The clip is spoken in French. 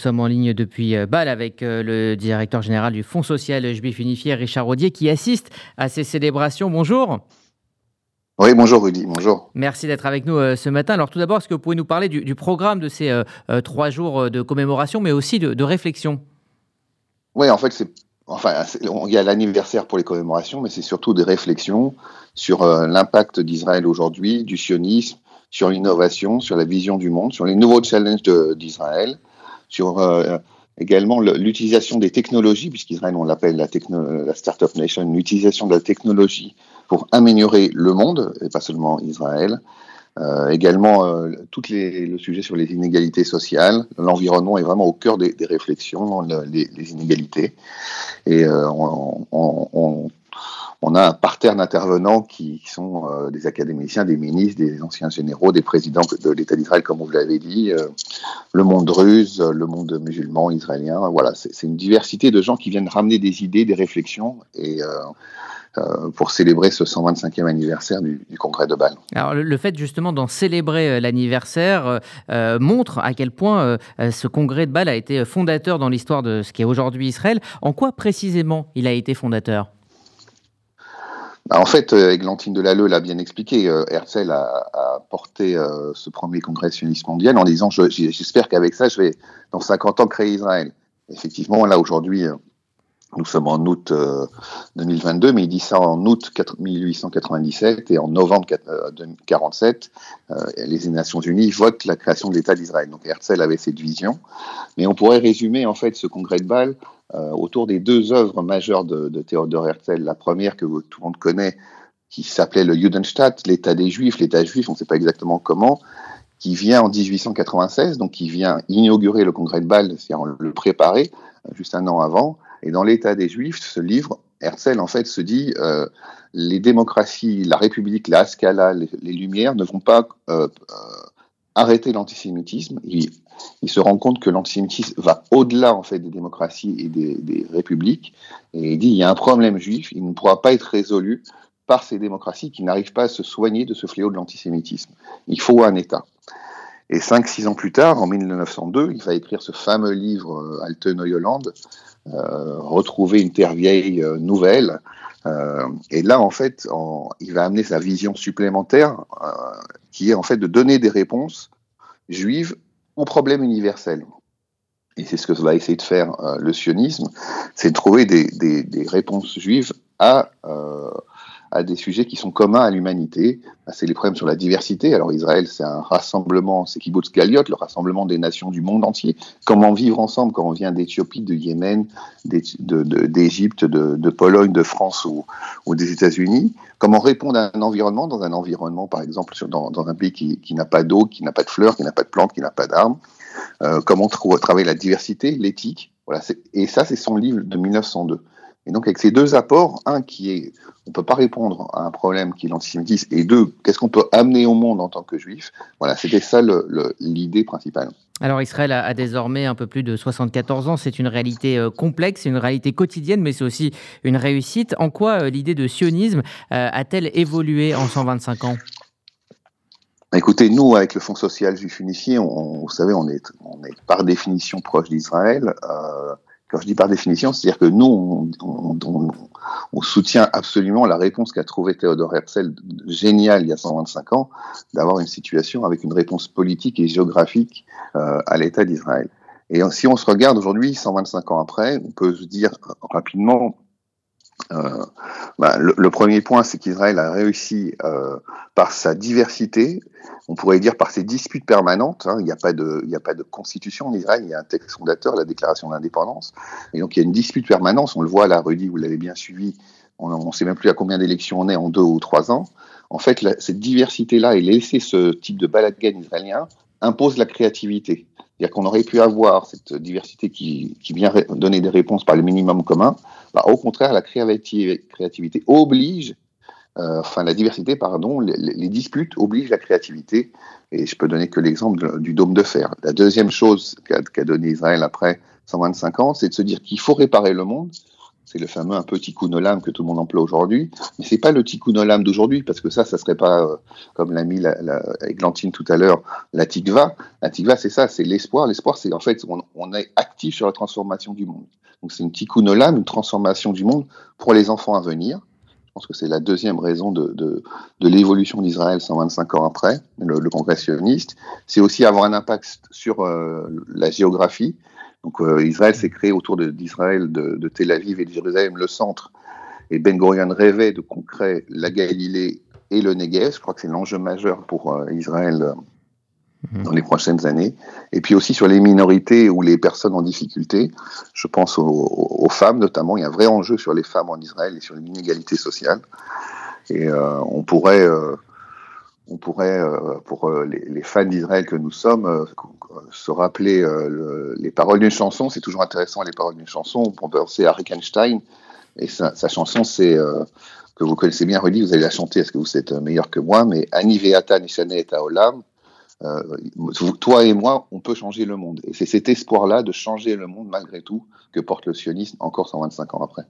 Nous sommes en ligne depuis euh, Bâle avec euh, le directeur général du Fonds social juif unifié, Richard Rodier, qui assiste à ces célébrations. Bonjour. Oui, bonjour Rudy, bonjour. Merci d'être avec nous euh, ce matin. Alors tout d'abord, est-ce que vous pouvez nous parler du, programme de ces trois jours de commémoration, mais aussi de, réflexion? Oui, en fait, c'est enfin, il y a l'anniversaire pour les commémorations, mais c'est surtout des réflexions sur l'impact d'Israël aujourd'hui, du sionisme, sur l'innovation, sur la vision du monde, sur les nouveaux challenges d'Israël sur euh, également l'utilisation des technologies, puisqu'Israël, on l'appelle la, la Startup Nation, l'utilisation de la technologie pour améliorer le monde, et pas seulement Israël. Euh, également, euh, le sujet sur les inégalités sociales. L'environnement est vraiment au cœur des, des réflexions, les, les, inégalités. Et euh, on a un parterre d'intervenants qui, sont euh, des académiciens, des ministres, des anciens généraux, des présidents de l'État d'Israël, comme vous l'avez dit, euh, le monde russe, le monde musulman, israélien. Voilà, c'est une diversité de gens qui viennent ramener des idées, des réflexions et euh, pour célébrer ce 125e anniversaire du, congrès de Bâle. Alors le, fait justement d'en célébrer l'anniversaire montre à quel point ce congrès de Bâle a été fondateur dans l'histoire de ce qui est aujourd'hui Israël. En quoi précisément il a été fondateur? En fait, euh, Églantine Delalleux l'a bien expliqué. Euh, Herzl a, porté euh, ce premier congrès sioniste mondial en disant J'espère qu'avec ça, je vais, dans 50 ans, créer Israël. Effectivement, là, aujourd'hui, nous sommes en août 2022, mais il dit ça en août 1897 et en novembre 1947, les Nations Unies votent la création de l'État d'Israël. Donc Herzl avait cette vision. Mais on pourrait résumer en fait ce congrès de Bâle euh, autour des deux œuvres majeures de, de Théodore Herzl. La première que tout le monde connaît, qui s'appelait le Judenstaat, l'État des Juifs, l'État juif, on ne sait pas exactement comment, qui vient en 1896, donc qui vient inaugurer le congrès de Bâle, c'est-à-dire le préparer euh, juste un an avant. Et dans l'État des Juifs, ce livre, Herzl en fait se dit euh, les démocraties, la République, la Scala, les, Lumières ne vont pas arrêter l'antisémitisme. Il, se rend compte que l'antisémitisme va au-delà en fait des démocraties et des, républiques, et il dit il y a un problème juif, il ne pourra pas être résolu par ces démocraties qui n'arrivent pas à se soigner de ce fléau de l'antisémitisme. Il faut un État. Et cinq, six ans plus tard, en 1902, il va écrire ce fameux livre euh, Alten Holland, euh, Retrouver une terre vieille euh, nouvelle. Euh, et là, en fait, il va amener sa vision supplémentaire, qui est en fait de donner des réponses juives aux problèmes universels. Et c'est ce que va essayer de faire le sionisme, c'est de trouver des, réponses juives à à des sujets qui sont communs à l'humanité. Bah, c'est les problèmes sur la diversité. Alors Israël, c'est un rassemblement, c'est Kibbutz Galiot, le rassemblement des nations du monde entier. Comment vivre ensemble quand on vient d'Éthiopie, de Yémen, d'Égypte, de, Pologne, de France ou, des États-Unis? Comment répondre à un environnement dans un environnement, par exemple, dans, un pays qui, qui n'a pas d'eau, qui n'a pas de fleurs, qui n'a pas de plantes, qui n'a pas d'arbres? Euh, Comment travailler la diversité, l'éthique? Voilà, Et ça, c'est son livre de 1902. Et donc avec ces deux apports, un qui est, on peut pas répondre à un problème qui est l'antisémitisme, et deux, qu'est-ce qu'on peut amener au monde en tant que juif? Voilà, c'était ça l'idée principale. Alors Israël a, désormais un peu plus de 74 ans, c'est une réalité euh, complexe, c'est une réalité quotidienne, mais c'est aussi une réussite. En quoi euh, l'idée de sionisme euh, a-t-elle évolué en 125 ans? Écoutez, nous, avec le Fonds social juif unifié, on, vous savez, on est, on est par définition proche d'Israël. Quand je dis par définition, c'est-à-dire que nous, on, soutient absolument la réponse qu'a trouvée Théodore Herzl, génial il y a 125 ans, d'avoir une situation avec une réponse politique et géographique euh, à l'État d'Israël. Et si on se regarde aujourd'hui, 125 ans après, on peut se dire rapidement, euh, bah, le, premier point, c'est qu'Israël a réussi euh, par sa diversité, on pourrait dire par ses disputes permanentes. Hein, il n'y a pas de, constitution en Israël. Il y a un texte fondateur, la Déclaration d'indépendance, et donc il y a une dispute permanente. On le voit là, Rudy, vous l'avez bien suivi. On ne sait même plus à combien d'élections on est en deux ou trois ans. En fait, cette diversité-là et laisser ce type de balagan israélien impose la créativité. C'est-à-dire qu'on aurait pu avoir cette diversité qui, qui vient donner des réponses par le minimum commun. Bah, au contraire, la créativité oblige, euh, enfin la diversité, pardon, les, disputes obligent la créativité. Et je peux donner que l'exemple du dôme de fer. La deuxième chose qu'a donné Israël après 125 ans, c'est de se dire qu'il faut réparer le monde c'est le fameux un peu tikkun olam que tout le monde emploie aujourd'hui, mais c'est pas le tikkun olam d'aujourd'hui, parce que ça, ça serait pas, euh, comme l'a mis la, tout à l'heure, la tikva. La tikva, c'est ça, c'est l'espoir. L'espoir, c'est en fait, on, est actif sur la transformation du monde. Donc c'est une tikkun olam, une transformation du monde pour les enfants à venir. Pense que c'est la deuxième raison de, l'évolution d'Israël 125 ans après, le, le congressionniste. C'est aussi avoir un impact sur euh, la géographie. Donc euh, Israël s'est créé autour d'Israël, de, de, Tel Aviv et de Jérusalem, le centre. Et Ben Gurion rêvait de concret la Galilée et le Negev. Je crois que c'est l'enjeu majeur pour euh, Israël euh, mhm. dans les prochaines années. Et puis aussi sur les minorités ou les personnes en difficulté. Je pense aux, femmes notamment. Il y a un vrai enjeu sur les femmes en Israël et sur l'inégalité sociale. Et euh, on pourrait on pourrait, euh, pour euh, les, fans d'Israël que nous sommes, euh, se rappeler les paroles d'une chanson. C'est toujours intéressant, les paroles d'une chanson. On peut penser à Rick Einstein. Et sa, chanson, c'est que vous connaissez bien, Rudy, vous allez la chanter, est-ce que vous êtes meilleur que moi? Mais Ani Veata Nishane et Olam, toi et moi, on peut changer le monde. Et c'est cet espoir-là de changer le monde malgré tout que porte le sionisme encore 125 ans après.